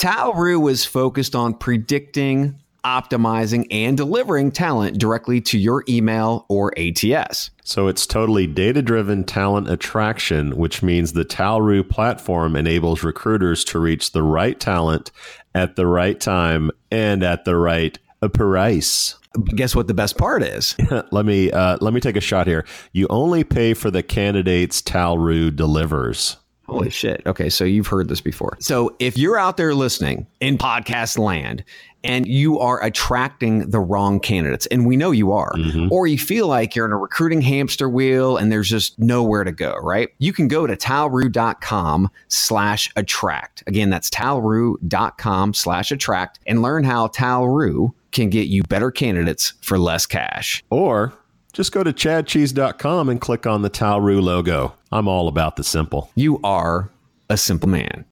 Talroo is focused on predicting, optimizing, and delivering talent directly to your email or ATS. So it's totally data driven talent attraction, which means the Talroo platform enables recruiters to reach the right talent at the right time and at the right price. But guess what the best part is? let me uh, let me take a shot here. You only pay for the candidates Talroo delivers. Holy shit. Okay, so you've heard this before. So if you're out there listening in podcast land and you are attracting the wrong candidates, and we know you are, mm-hmm. or you feel like you're in a recruiting hamster wheel and there's just nowhere to go, right? You can go to talroo.com slash attract. Again, that's talroo.com slash attract and learn how Talroo can get you better candidates for less cash. Or just go to chadcheese.com and click on the Talroo logo. I'm all about the simple. You are a simple man.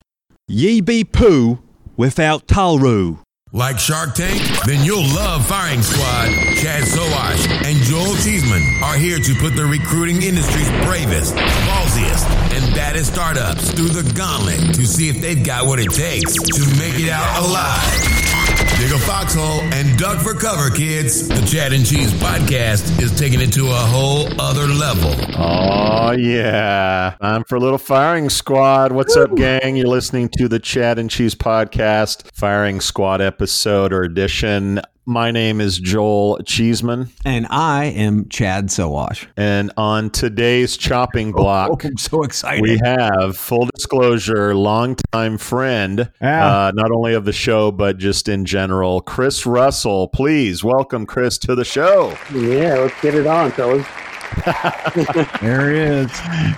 Ye be poo without Talroo. Like Shark Tank? Then you'll love Firing Squad. Chad Sowash and Joel Cheeseman are here to put the recruiting industry's bravest, ballsiest, and baddest startups through the gauntlet to see if they've got what it takes to make it out alive. Dig a foxhole and duck for cover, kids. The Chad and Cheese podcast is taking it to a whole other level. Oh, yeah. Time for a little firing squad. What's up, gang? You're listening to the Chad and Cheese podcast, firing squad episode or edition. My name is Joel Cheeseman. And I am Chad Sowash. And on today's chopping block, oh, I'm so excited. We have full disclosure, longtime friend, yeah. uh, not only of the show, but just in general, Chris Russell. Please welcome Chris to the show. Yeah, let's get it on, fellas. there he is.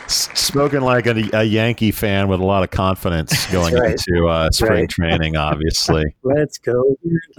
Spoken like a, a, Yankee fan with a lot of confidence going right. into uh, spring right. training, obviously. Let's go.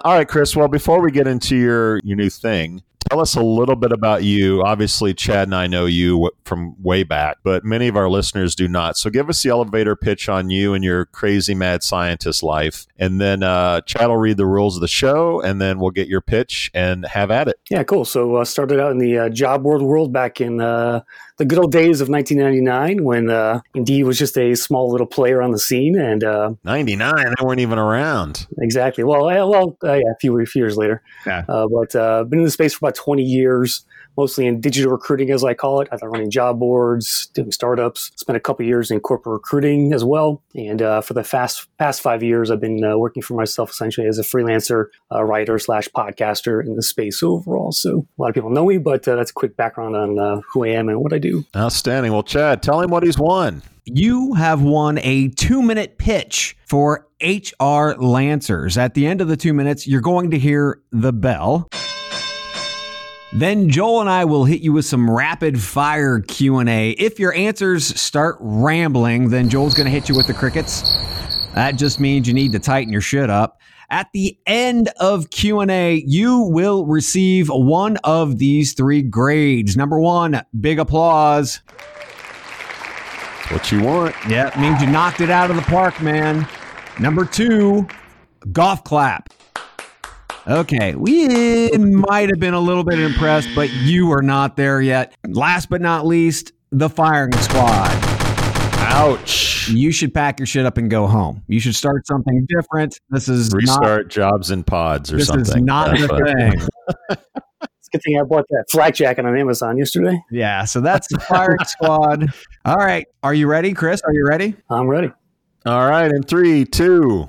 All right, Chris. Well, before we get into your, your new thing, Tell us a little bit about you. Obviously, Chad and I know you from way back, but many of our listeners do not. So give us the elevator pitch on you and your crazy mad scientist life. And then uh, Chad will read the rules of the show, and then we'll get your pitch and have at it. Yeah, cool. So uh, started out in the uh, job world world back in uh, the good old days of 1999 when uh, Indeed was just a small little player on the scene. And uh, 99, they weren't even around. Exactly. Well, well, uh, yeah, a few, a few years later. Yeah. Uh, but uh, been in the space for about 20 years mostly in digital recruiting, as I call it, I've been running job boards, doing startups. Spent a couple years in corporate recruiting as well. And uh, for the fast, past five years, I've been uh, working for myself essentially as a freelancer, uh, writer slash podcaster in the space overall. So a lot of people know me, but uh, that's a quick background on uh, who I am and what I do. Outstanding. Well, Chad, tell him what he's won. You have won a two minute pitch for HR Lancers. At the end of the two minutes, you're going to hear the bell. Then Joel and I will hit you with some rapid fire Q&A. If your answers start rambling, then Joel's going to hit you with the crickets. That just means you need to tighten your shit up. At the end of Q&A, you will receive one of these three grades. Number 1, big applause. What you want. Yeah, it means you knocked it out of the park, man. Number 2, golf clap. Okay, we might have been a little bit impressed, but you are not there yet. Last but not least, the firing squad. Ouch. You should pack your shit up and go home. You should start something different. This is restart not, jobs and pods or this something. This is not the thing. it's a good thing I bought that flak jacket on Amazon yesterday. Yeah, so that's the firing squad. All right, are you ready, Chris? Are you ready? I'm ready. All right, in three, two.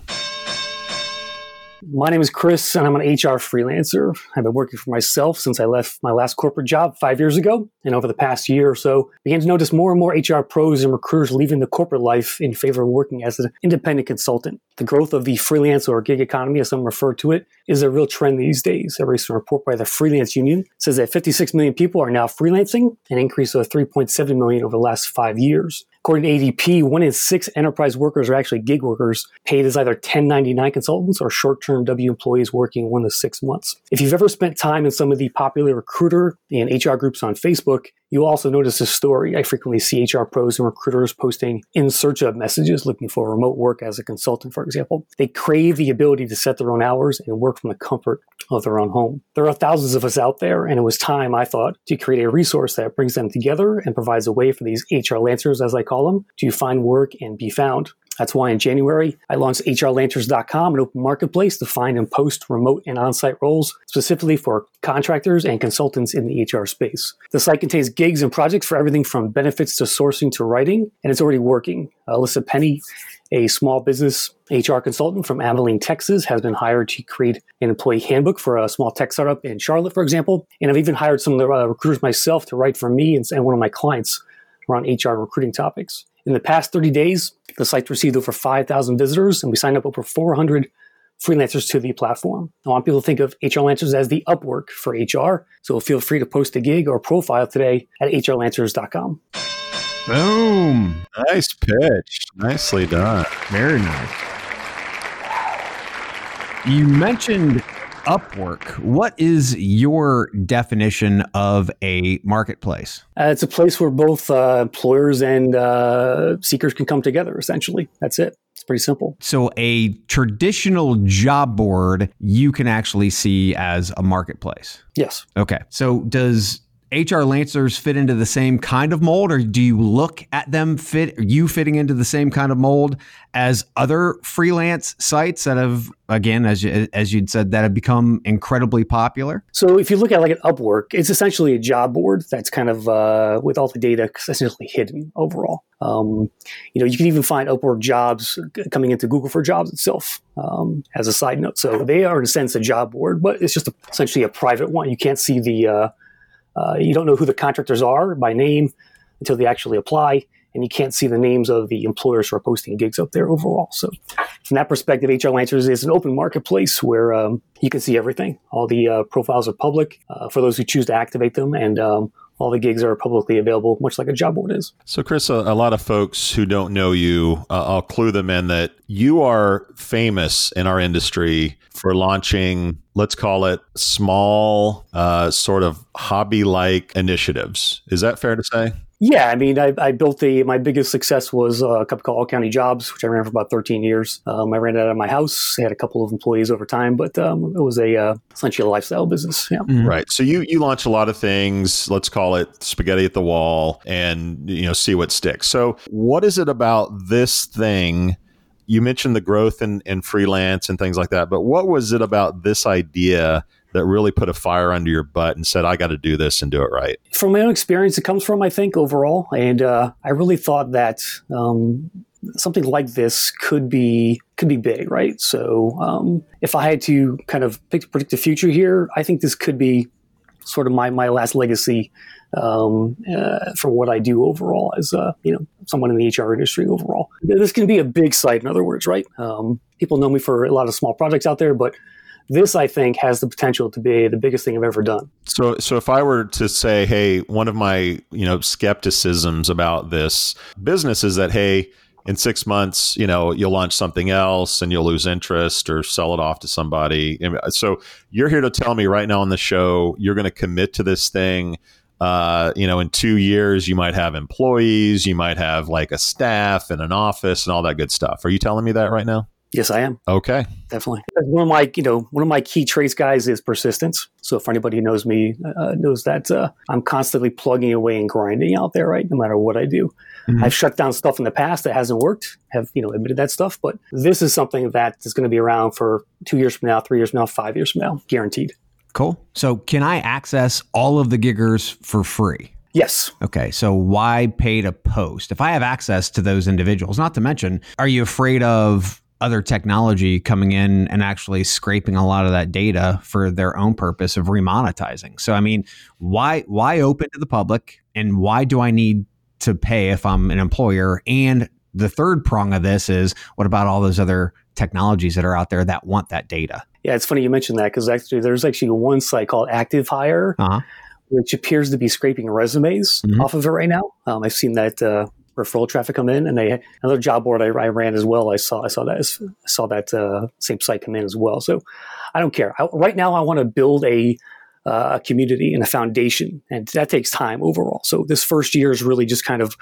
My name is Chris, and I'm an HR freelancer. I've been working for myself since I left my last corporate job five years ago. And over the past year or so, began to notice more and more HR pros and recruiters leaving the corporate life in favor of working as an independent consultant. The growth of the freelance or gig economy, as some refer to it, is a real trend these days. A recent report by the Freelance Union says that 56 million people are now freelancing, an increase of 3.7 million over the last five years. According to ADP, one in six enterprise workers are actually gig workers, paid as either 1099 consultants or short term W employees working one to six months. If you've ever spent time in some of the popular recruiter and HR groups on Facebook, You'll also notice this story. I frequently see HR pros and recruiters posting in search of messages looking for remote work as a consultant, for example. They crave the ability to set their own hours and work from the comfort of their own home. There are thousands of us out there, and it was time, I thought, to create a resource that brings them together and provides a way for these HR lancers, as I call them, to find work and be found. That's why in January, I launched HRLancers.com, an open marketplace to find and post remote and on site roles specifically for contractors and consultants in the HR space. The site contains gigs and projects for everything from benefits to sourcing to writing, and it's already working. Alyssa Penny a small business HR consultant from Abilene, Texas, has been hired to create an employee handbook for a small tech startup in Charlotte, for example. And I've even hired some of the uh, recruiters myself to write for me and one of my clients around HR recruiting topics. In the past 30 days, the site received over 5,000 visitors, and we signed up over 400 freelancers to the platform. I want people to think of HR Lancers as the Upwork for HR, so feel free to post a gig or profile today at hrlancers.com. Boom. Nice pitch. Nicely done. Very nice. You mentioned Upwork. What is your definition of a marketplace? Uh, it's a place where both uh, employers and uh, seekers can come together, essentially. That's it. It's pretty simple. So, a traditional job board you can actually see as a marketplace. Yes. Okay. So, does HR Lancers fit into the same kind of mold, or do you look at them fit you fitting into the same kind of mold as other freelance sites that have, again, as you, as you'd said, that have become incredibly popular? So if you look at like an Upwork, it's essentially a job board that's kind of uh, with all the data essentially hidden overall. Um, you know, you can even find Upwork jobs coming into Google for Jobs itself. Um, as a side note, so they are in a sense a job board, but it's just a, essentially a private one. You can't see the uh, uh, you don't know who the contractors are by name until they actually apply, and you can't see the names of the employers who are posting gigs up there overall. So, from that perspective, HR Lancers is an open marketplace where um, you can see everything. All the uh, profiles are public uh, for those who choose to activate them, and um, all the gigs are publicly available, much like a job board is. So, Chris, a, a lot of folks who don't know you, uh, I'll clue them in that you are famous in our industry for launching, let's call it small, uh, sort of hobby like initiatives. Is that fair to say? Yeah, I mean, I, I built the My biggest success was a company called All County Jobs, which I ran for about 13 years. Um, I ran it out of my house. I had a couple of employees over time, but um, it was a uh, essentially a lifestyle business. Yeah, mm-hmm. right. So you you launch a lot of things. Let's call it spaghetti at the wall, and you know see what sticks. So what is it about this thing? You mentioned the growth in, in freelance and things like that, but what was it about this idea that really put a fire under your butt and said, I got to do this and do it right? From my own experience, it comes from, I think, overall. And uh, I really thought that um, something like this could be could be big, right? So um, if I had to kind of pick, predict the future here, I think this could be sort of my, my last legacy um, uh, for what I do overall as uh, you know someone in the HR industry overall. This can be a big site, in other words, right? Um, people know me for a lot of small projects out there, but this I think has the potential to be the biggest thing I've ever done. So so if I were to say, hey, one of my, you know, skepticisms about this business is that hey, in 6 months, you know, you'll launch something else and you'll lose interest or sell it off to somebody. So you're here to tell me right now on the show you're going to commit to this thing uh, you know, in two years, you might have employees, you might have like a staff and an office and all that good stuff. Are you telling me that right now? Yes, I am. Okay, definitely. One of my, you know, one of my key traits, guys, is persistence. So if anybody who knows me uh, knows that uh, I'm constantly plugging away and grinding out there, right? No matter what I do. Mm-hmm. I've shut down stuff in the past that hasn't worked. Have you know admitted that stuff, but this is something that is going to be around for two years from now, three years from now, five years from now, guaranteed. Cool. So can I access all of the giggers for free? Yes. Okay. So why pay to post? If I have access to those individuals, not to mention, are you afraid of other technology coming in and actually scraping a lot of that data for their own purpose of remonetizing. So I mean, why why open to the public and why do I need to pay if I'm an employer? And the third prong of this is what about all those other technologies that are out there that want that data? Yeah, it's funny you mentioned that because actually there's actually one site called Active Hire. Uh-huh. Which appears to be scraping resumes mm-hmm. off of it right now. Um, I've seen that uh, referral traffic come in, and they another job board I, I, ran as well. I saw I saw that I saw that uh, same site come in as well. So I don't care. I, right now, I want to build a uh, a community and a foundation, and that takes time overall. So this first year is really just kind of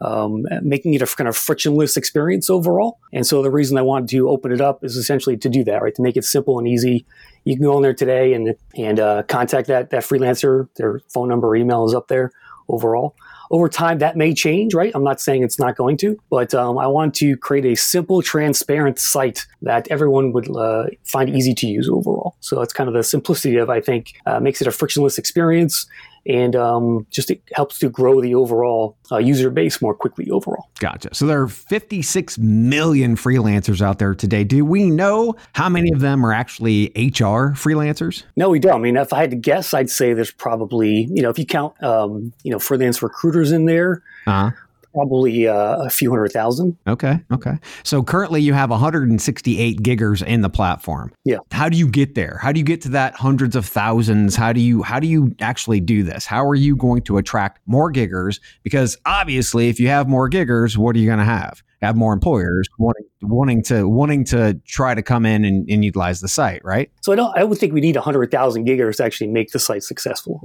um, making it a kind of frictionless experience overall. And so the reason I wanted to open it up is essentially to do that, right? To make it simple and easy. You can go on there today and and uh, contact that that freelancer. Their phone number, email is up there overall. Over time that may change, right? I'm not saying it's not going to, but um, I want to create a simple, transparent site that everyone would uh, find easy to use overall. So it's kind of the simplicity of, I think, uh, makes it a frictionless experience and um, just it helps to grow the overall uh, user base more quickly overall. Gotcha. So there are 56 million freelancers out there today. Do we know how many of them are actually HR freelancers? No, we don't. I mean, if I had to guess, I'd say there's probably, you know, if you count, um, you know, freelance recruiters in there, uh-huh probably uh, a few hundred thousand. Okay. Okay. So currently you have 168 giggers in the platform. Yeah. How do you get there? How do you get to that hundreds of thousands? How do you how do you actually do this? How are you going to attract more giggers? Because obviously if you have more giggers, what are you going to have? have more employers wanting wanting to wanting to try to come in and, and utilize the site, right? So I don't I would think we need hundred thousand giggers to actually make the site successful.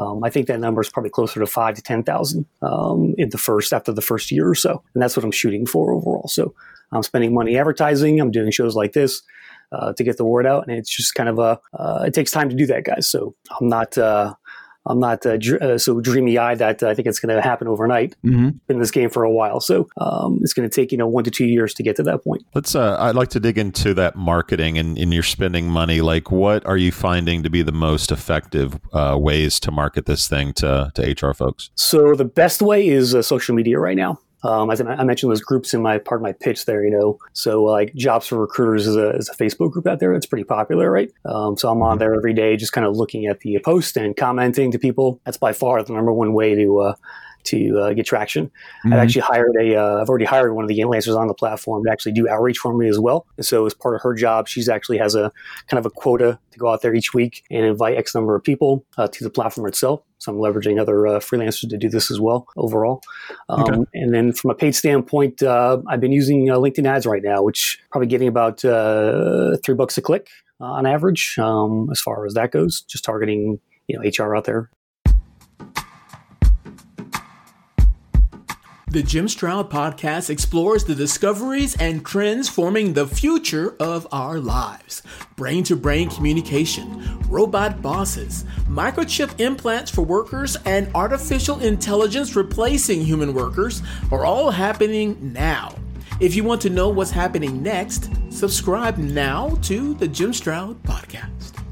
Um, I think that number is probably closer to five to ten thousand um, in the first after the first year or so, and that's what I'm shooting for overall. So I'm spending money advertising. I'm doing shows like this. Uh, to get the word out, and it's just kind of a uh, it takes time to do that, guys. So I'm not uh, I'm not uh, dr- uh, so dreamy eyed that uh, I think it's going to happen overnight. Mm-hmm. Been in this game for a while, so um, it's going to take you know one to two years to get to that point. Let's. Uh, I'd like to dig into that marketing and in your spending money. Like, what are you finding to be the most effective uh, ways to market this thing to to HR folks? So the best way is uh, social media right now. Um, as I mentioned, those groups in my part of my pitch there, you know, so like Jobs for Recruiters is a, is a Facebook group out there that's pretty popular, right? Um, so I'm on mm-hmm. there every day, just kind of looking at the post and commenting to people. That's by far the number one way to uh, to uh, get traction. Mm-hmm. I've actually hired a, have uh, already hired one of the lancers on the platform to actually do outreach for me as well. And so as part of her job, she's actually has a kind of a quota to go out there each week and invite X number of people uh, to the platform itself. So I'm leveraging other uh, freelancers to do this as well overall. Um, okay. And then from a paid standpoint, uh, I've been using uh, LinkedIn ads right now, which probably getting about uh, three bucks a click uh, on average um, as far as that goes. Just targeting you know HR out there The Jim Stroud podcast explores the discoveries and trends forming the future of our lives. Brain to brain communication, robot bosses, microchip implants for workers, and artificial intelligence replacing human workers are all happening now. If you want to know what's happening next, subscribe now to the Jim Stroud podcast.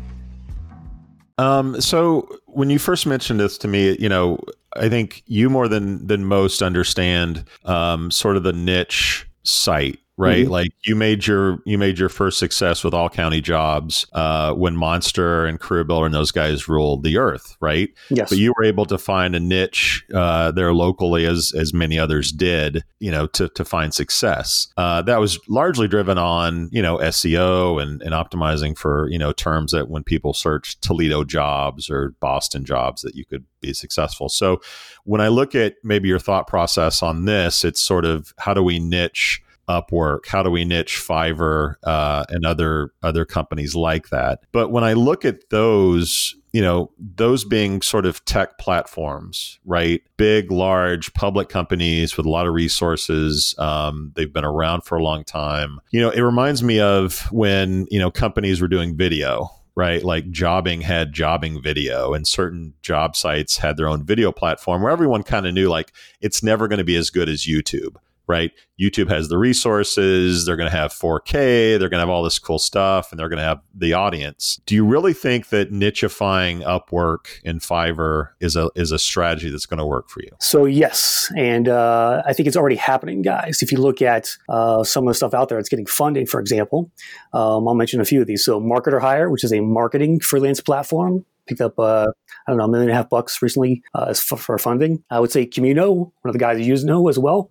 Um, so when you first mentioned this to me, you know, I think you more than than most understand um, sort of the niche site right? Mm-hmm. Like you made your you made your first success with all county jobs uh, when Monster and Career Builder and those guys ruled the earth, right? Yes. But you were able to find a niche uh, there locally, as as many others did, you know, to to find success. Uh, that was largely driven on you know SEO and and optimizing for you know terms that when people search Toledo jobs or Boston jobs that you could be successful. So when I look at maybe your thought process on this, it's sort of how do we niche Upwork? How do we niche Fiverr uh, and other other companies like that? But when I look at those, you know, those being sort of tech platforms, right? Big, large public companies with a lot of resources. Um, they've been around for a long time. You know, it reminds me of when you know companies were doing video, right? Like Jobing had Jobing video, and certain job sites had their own video platform where everyone kind of knew like it's never going to be as good as YouTube right? YouTube has the resources, they're going to have 4K, they're going to have all this cool stuff, and they're going to have the audience. Do you really think that nichifying Upwork and Fiverr is a is a strategy that's going to work for you? So yes, and uh, I think it's already happening, guys. If you look at uh, some of the stuff out there, it's getting funding. For example, um, I'll mention a few of these. So Marketer Hire, which is a marketing freelance platform, picked up uh, I don't know a million and a half bucks recently uh, for, for, funding. I would say Communo, one of the guys you know as well.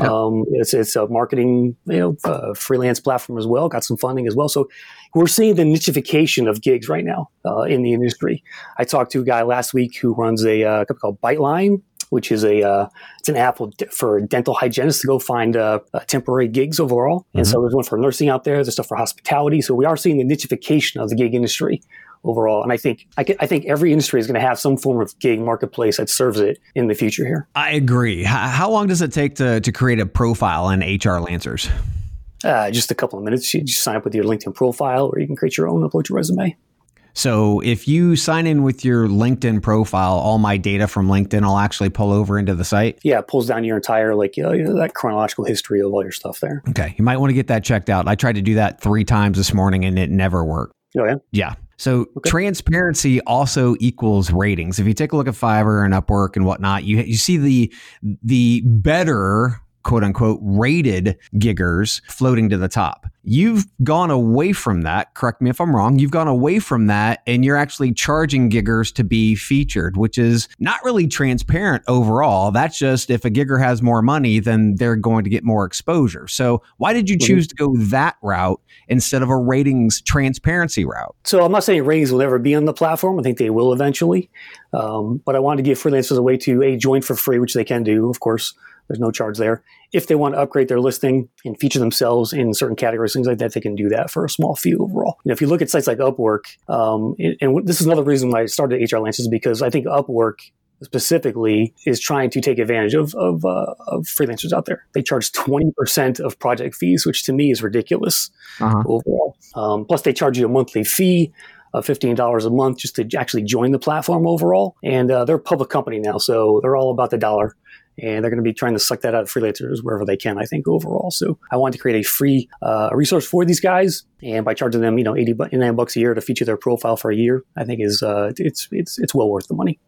Yeah. Um, it's it's a marketing you know uh, freelance platform as well. Got some funding as well. So we're seeing the nichification of gigs right now uh, in the industry. I talked to a guy last week who runs a uh, company called Byteline, which is a uh, it's an app for dental hygienists to go find uh, uh, temporary gigs overall. Mm-hmm. And so there's one for nursing out there. There's stuff for hospitality. So we are seeing the nichification of the gig industry overall. And I think I, I think every industry is going to have some form of gig marketplace that serves it in the future here. I agree. How long does it take to, to create a profile on HR Lancers? Uh, just a couple of minutes. You just sign up with your LinkedIn profile, or you can create your own, upload your resume. So if you sign in with your LinkedIn profile, all my data from LinkedIn will actually pull over into the site. Yeah, it pulls down your entire like you know, that chronological history of all your stuff there. Okay, you might want to get that checked out. I tried to do that three times this morning and it never worked. Oh yeah. Yeah. So okay. transparency also equals ratings. If you take a look at Fiverr and Upwork and whatnot, you you see the the better quote unquote rated giggers floating to the top. You've gone away from that. Correct me if I'm wrong. You've gone away from that and you're actually charging giggers to be featured, which is not really transparent overall. That's just if a gigger has more money, then they're going to get more exposure. So why did you mm-hmm. choose to go that route instead of a ratings transparency route? So I'm not saying ratings will never be on the platform. I think they will eventually. Um, but I wanted to give freelancers a way to a join for free, which they can do, of course. There's no charge there. If they want to upgrade their listing and feature themselves in certain categories, things like that, they can do that for a small fee overall. You know, if you look at sites like Upwork, um, and this is another reason why I started HR Lancers because I think Upwork specifically is trying to take advantage of of, uh, of freelancers out there. They charge twenty percent of project fees, which to me is ridiculous uh-huh. overall. Um, plus, they charge you a monthly fee of fifteen dollars a month just to actually join the platform overall. And uh, they're a public company now, so they're all about the dollar and they're going to be trying to suck that out of freelancers wherever they can. I think overall. So I wanted to create a free uh, resource for these guys, and by charging them, you know, eighty nine bucks a year to feature their profile for a year, I think is uh, it's it's it's well worth the money.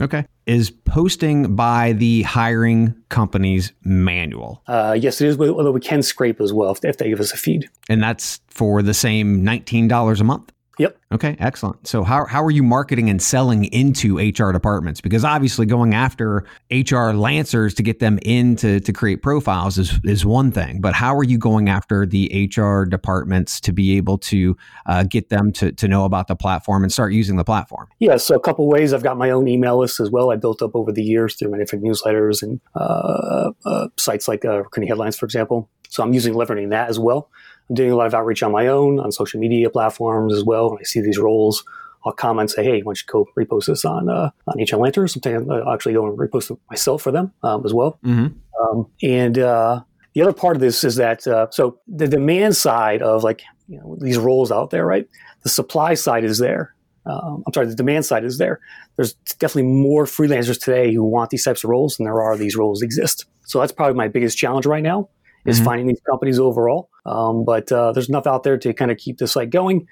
Okay. Is posting by the hiring company's manual? Uh, yes, it is. Although we can scrape as well if, if they give us a feed, and that's for the same nineteen dollars a month. Yep. Okay, excellent. So how how are you marketing and selling into HR departments? Because obviously going after HR lancers to get them in to, to create profiles is is one thing, but how are you going after the HR departments to be able to uh, get them to, to know about the platform and start using the platform? Yeah, so a couple ways. I've got my own email list as well. I built up over the years through my different newsletters and uh, uh, sites like uh, Recruiting Headlines, for example. So I'm using leveraging that as well. I'm doing a lot of outreach on my own on social media platforms as well. When I see these roles, I'll comment say, "Hey, why don't you go repost this on uh, on HR Lancers?" Sometimes I'll actually go and repost it myself for them um, as well. Mm-hmm. Um, and uh, the other part of this is that uh, so the demand side of like you know, these roles out there, right? The supply side is there. Um, I'm sorry, the demand side is there. There's definitely more freelancers today who want these types of roles than there are these roles exist. So that's probably my biggest challenge right now is mm-hmm. finding these companies overall. Um, but uh, there's enough out there to kind of keep the site going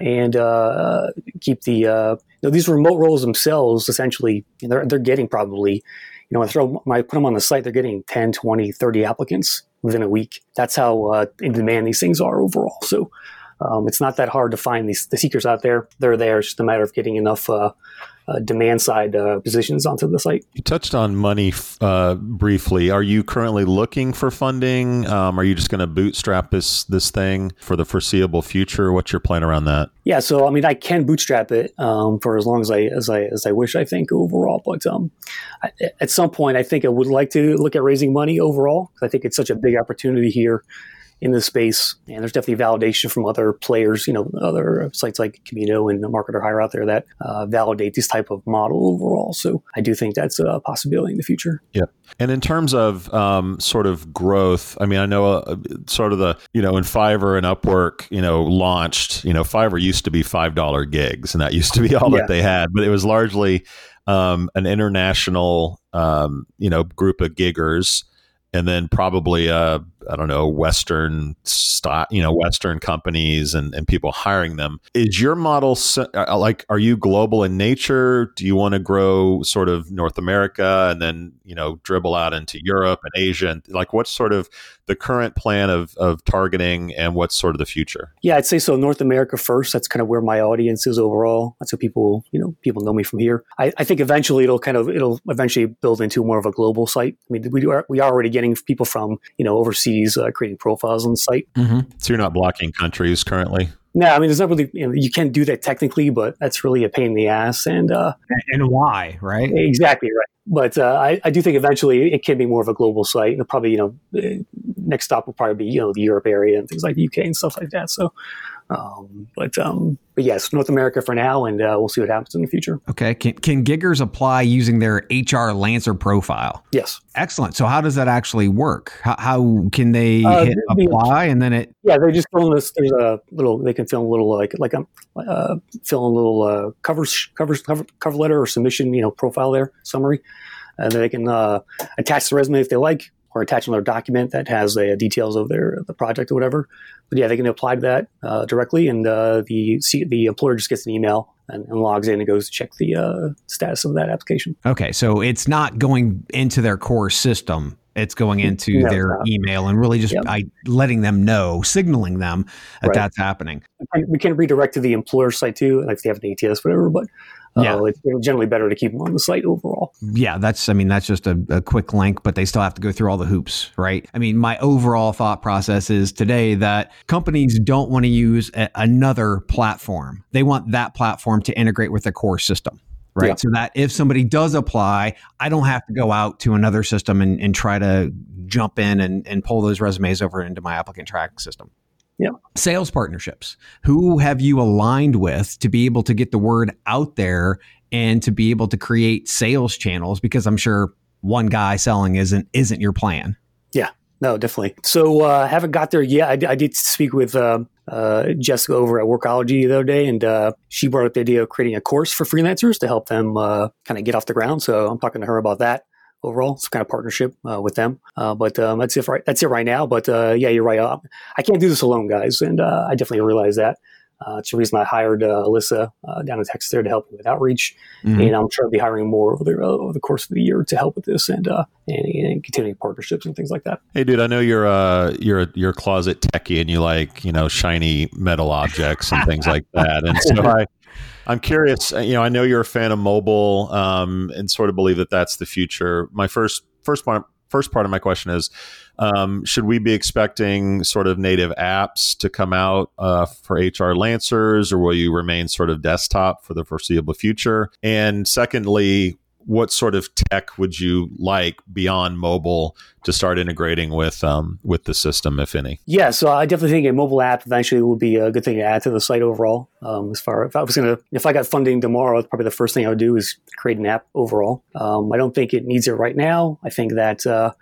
and uh, keep the uh, you know, these remote roles themselves essentially they're, they're getting probably you know I throw I put them on the site they're getting 10 20 30 applicants within a week. That's how uh, in demand these things are overall. So um, it's not that hard to find these the seekers out there. They're there. It's just a matter of getting enough uh, demand side uh, positions onto the site. You touched on money uh, briefly. Are you currently looking for funding? Um, are you just going to bootstrap this this thing for the foreseeable future? What's your plan around that? Yeah, so I mean, I can bootstrap it um, for as long as I as I as I wish. I think overall, but um, I, at some point, I think I would like to look at raising money overall because I think it's such a big opportunity here in this space. And there's definitely validation from other players, you know, other sites like Communo and Marketer Hire out there that uh, validate this type of model overall. So I do think that's a possibility in the future. Yeah. And in terms of um, sort of growth, I mean, I know uh, sort of the, you know, when Fiverr and Upwork, you know, launched, you know, Fiverr used to be $5 gigs and that used to be all yeah. that they had, but it was largely um, an international, um, you know, group of giggers and then probably uh, I don't know Western stock, you know Western companies and, and people hiring them. Is your model uh, like are you global in nature? Do you want to grow sort of North America and then you know dribble out into Europe and Asia? And like what's sort of the current plan of of targeting and what's sort of the future? Yeah, I'd say so. North America first. That's kind of where my audience is overall. That's what people you know people know me from here. I, I think eventually it'll kind of it'll eventually build into more of a global site. I mean we are we are already getting people from you know overseas uh, creating profiles on the site. Mm-hmm. So you're not blocking countries currently. No, I mean, there's not really, you know, you can do that technically, but that's really a pain in the ass. And, uh, and why, right? Exactly right. But uh, I, I do think eventually it can be more of a global site. And probably, you know, eh, next stop will probably be, you know, the Europe area and things like the UK and stuff like that. So, um, but um, but yes, North America for now, and uh, we'll see what happens in the future. Okay, can can giggers apply using their HR Lancer profile? Yes. Excellent. So how does that actually work? How, how can they uh, hit apply and then it? Yeah, they just go in this. There's a little. They can fill a little like like a uh, fill in a little uh, covers covers cover, cover letter or submission you know profile there summary, and then they can uh, attach the resume if they like, or attach another document that has the details of their the project or whatever. But yeah, they can apply to that uh, directly, and uh, the the employer just gets an email and, and, logs in and goes to check the uh, status of that application. Okay, so it's not going into their core system it's going into no, their email and really just yep. I, letting them know, signaling them that right. that's happening. We can redirect to the employer site too, like if they have an ATS, whatever. But uh, yeah, it's generally better to keep them on the site overall. Yeah, that's I mean that's just a, a, quick link, but they still have to go through all the hoops, right? I mean, my overall thought process is today that companies don't want to use a, another platform; they want that platform to integrate with the core system right? Yeah. So that if somebody does apply, I don't have to go out to another system and, and try to jump in and, and pull those resumes over into my applicant tracking system. Yeah. Sales partnerships. Who have you aligned with to be able to get the word out there and to be able to create sales channels? Because I'm sure one guy selling isn't isn't your plan. Yeah. No, definitely. So uh, haven't got there yet. I, I did speak with uh, uh, Jessica over at Workology the other day, and uh, she brought up the idea of creating a course for freelancers to help them uh, kind of get off the ground. So I'm talking to her about that overall, some kind of partnership uh, with them. Uh, but um, that's it. Right, that's it right now. But uh, yeah, you're right. I can't do this alone, guys, and I definitely realize that. Uh, it's the reason I hired uh, Alyssa uh, down in Texas there to help me with outreach, mm-hmm. and I'm trying to be hiring more over the uh, over the course of the year to help with this and uh, and, and, continuing partnerships and things like that. Hey, dude, I know you're uh you're you're a closet techie and you like you know shiny metal objects and things like that, and so I. I'm curious. You know, I know you're a fan of mobile, um, and sort of believe that that's the future. My first first part first part of my question is um, should we be expecting sort of native apps to come out uh, for HR Lancers, or will you remain sort of desktop for the foreseeable future? And secondly, what sort of tech would you like beyond mobile to start integrating with um, with the system, if any? Yeah, so I definitely think a mobile app eventually would be a good thing to add to the site overall. Um, as far if I was gonna, if I got funding tomorrow, probably the first thing I would do is create an app overall. Um, I don't think it needs it right now. I think that. Uh,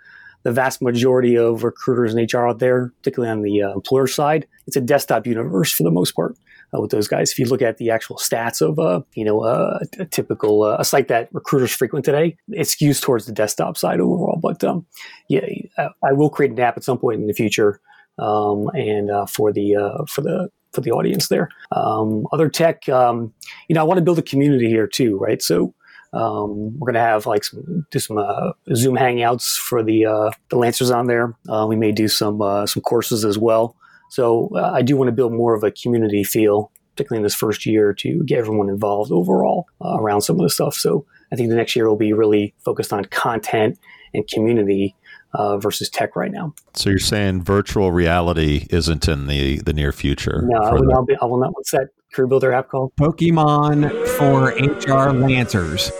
the vast majority of recruiters and HR out there, particularly on the uh, employer side, it's a desktop universe for the most part uh, with those guys. If you look at the actual stats of, uh, you know, uh, a typical uh, a site that recruiters frequent today, it skews towards the desktop side overall. But um, yeah, I will create an app at some point in the future, um, and uh, for the for the for the audience there. Um, other tech, um, you know, I want to build a community here too, right? So um, we're going to have like some, do some uh, Zoom hangouts for the uh, the Lancers on there. Uh, we may do some uh, some courses as well. So uh, I do want to build more of a community feel, particularly in this first year, to get everyone involved overall uh, around some of the stuff. So I think the next year will be really focused on content and community uh, versus tech right now. So you're saying virtual reality isn't in the the near future? No, I will, not be, I will not. That career builder app called? Pokemon for HR Lancers.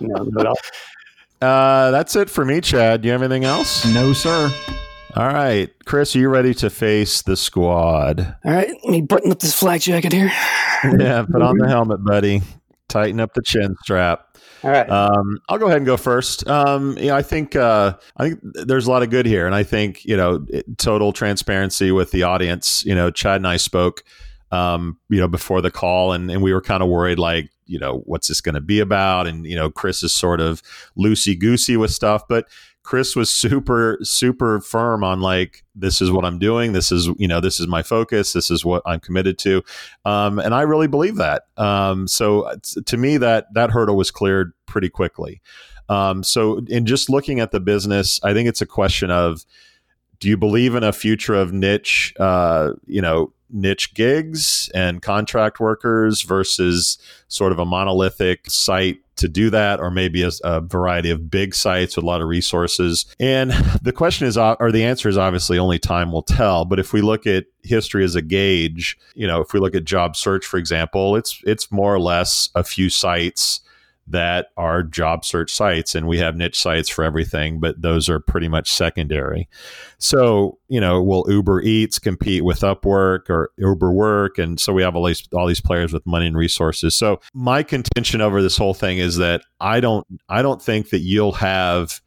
No, no, Uh, that's it for me, Chad. Do you have anything else? No, sir. All right, Chris, are you ready to face the squad? All right, let me button up this flak jacket here. yeah, put on the helmet, buddy. Tighten up the chin strap. All right. Um, I'll go ahead and go first. Um, you know, I think uh, I think there's a lot of good here, and I think you know, total transparency with the audience. You know, Chad and I spoke, um, you know, before the call, and and we were kind of worried, like, you know, what's this going to be about? And you know, Chris is sort of loosey goosey with stuff, but Chris was super, super firm on like, this is what I'm doing. This is, you know, this is my focus. This is what I'm committed to. Um, and I really believe that. Um, so to me, that, that hurdle was cleared pretty quickly. Um, so in just looking at the business, I think it's a question of, do you believe in a future of niche, uh, you know, niche gigs and contract workers versus sort of a monolithic site to do that, or maybe a, a, variety of big sites with a lot of resources. And the question is, uh, or the answer is obviously only time will tell. But if we look at history as a gauge, you know, if we look at job search, for example, it's it's more or less a few sites that are job search sites and we have niche sites for everything but those are pretty much secondary. So you know will uber eats compete with upwork or uber work? And so we have all these all these players with money and resources. So my contention over this whole thing is that i don't i don't think that you'll have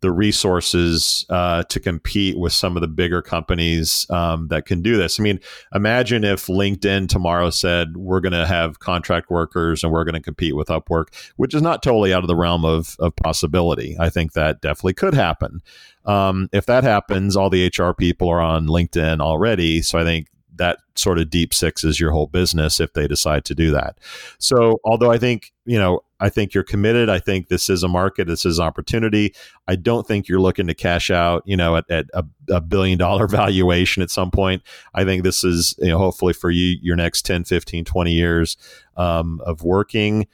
the resources uh, to compete with some of the bigger companies um, that can do this. I mean, imagine if LinkedIn tomorrow said we're going to have contract workers and we're going to compete with Upwork, which is not totally out of the realm of, of possibility. I think that definitely could happen. Um, if that happens, all the HR people are on LinkedIn already. So I think that sort of deep sixes your whole business if they decide to do that. So, although I think, you know, I think you're committed. I think this is a market. This is opportunity. I don't think you're looking to cash out, you know, at, at a, a, billion dollar valuation at some point. I think this is, you know, hopefully for you, your next 10, 15, 20 years um, of working.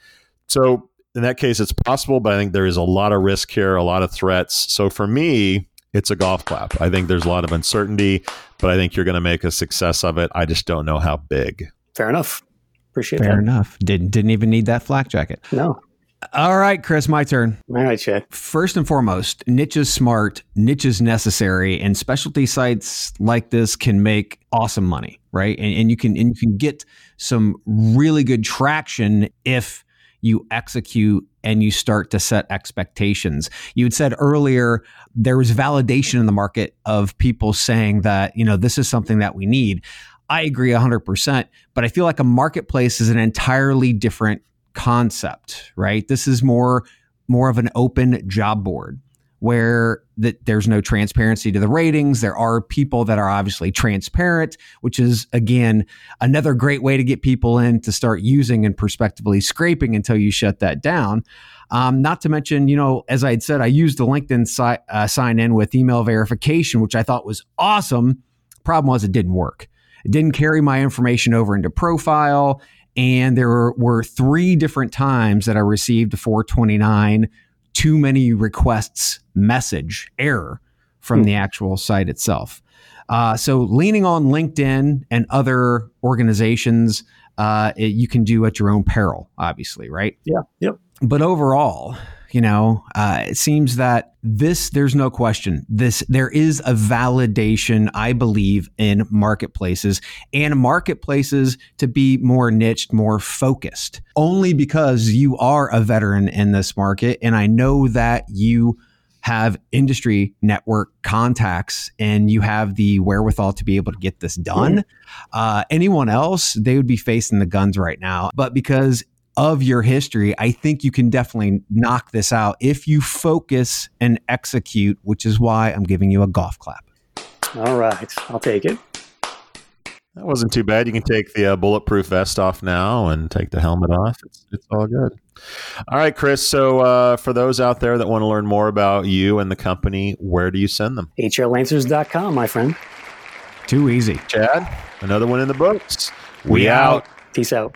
So in that case, it's possible, but I think there is a lot of risk here, a lot of threats. So for me, it's a golf clap. I think there's a lot of uncertainty, but I think you're going to make a success of it. I just don't know how big. Fair enough. Appreciate Fair that. enough. Didn't didn't even need that flak jacket. No. All right, Chris, my turn. All right, Chad. First and foremost, niche is smart, niche is necessary, and specialty sites like this can make awesome money, right? And, and you can and you can get some really good traction if you execute and you start to set expectations. You had said earlier there was validation in the market of people saying that, you know, this is something that we need. I agree 100%, but I feel like a marketplace is an entirely different concept, right? This is more more of an open job board where that there's no transparency to the ratings. There are people that are obviously transparent, which is again another great way to get people in to start using and prospectively scraping until you shut that down. Um, not to mention, you know, as I had said, I used the LinkedIn si- uh, sign in with email verification, which I thought was awesome. Problem was, it didn't work. It didn't carry my information over into profile. And there were, were three different times that I received a 429 too many requests message error from hmm. the actual site itself. Uh, so leaning on LinkedIn and other organizations, uh, it, you can do at your own peril, obviously, right? Yeah. Yep. But overall, you know uh, it seems that this there's no question this there is a validation i believe in marketplaces and marketplaces to be more niched more focused only because you are a veteran in this market and i know that you have industry network contacts and you have the wherewithal to be able to get this done. Uh, anyone else, they would be facing the guns right now. But because of your history, I think you can definitely knock this out if you focus and execute, which is why I'm giving you a golf clap. All right, I'll take it. That wasn't too bad. You can take the uh, bulletproof vest off now and take the helmet off. It's, it's all good. All right, Chris. So, uh, for those out there that want to learn more about you and the company, where do you send them? HRLancers.com, my friend. Too easy. Chad, another one in the books. We, we out. out. Peace out.